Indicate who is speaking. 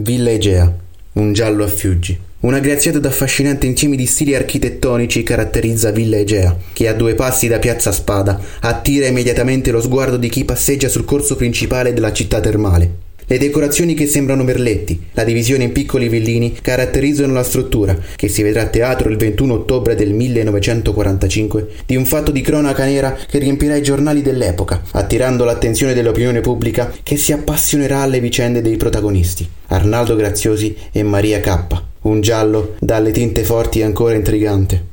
Speaker 1: Villa Egea, un giallo a Fiuggi. Una graziata ed affascinante insieme di stili architettonici caratterizza Villa Egea, che a due passi da Piazza Spada attira immediatamente lo sguardo di chi passeggia sul corso principale della città termale. Le decorazioni che sembrano merletti, la divisione in piccoli villini caratterizzano la struttura, che si vedrà a teatro il 21 ottobre del 1945, di un fatto di cronaca nera che riempirà i giornali dell'epoca, attirando l'attenzione dell'opinione pubblica che si appassionerà alle vicende dei protagonisti, Arnaldo Graziosi e Maria K. Un giallo dalle tinte forti e ancora intrigante.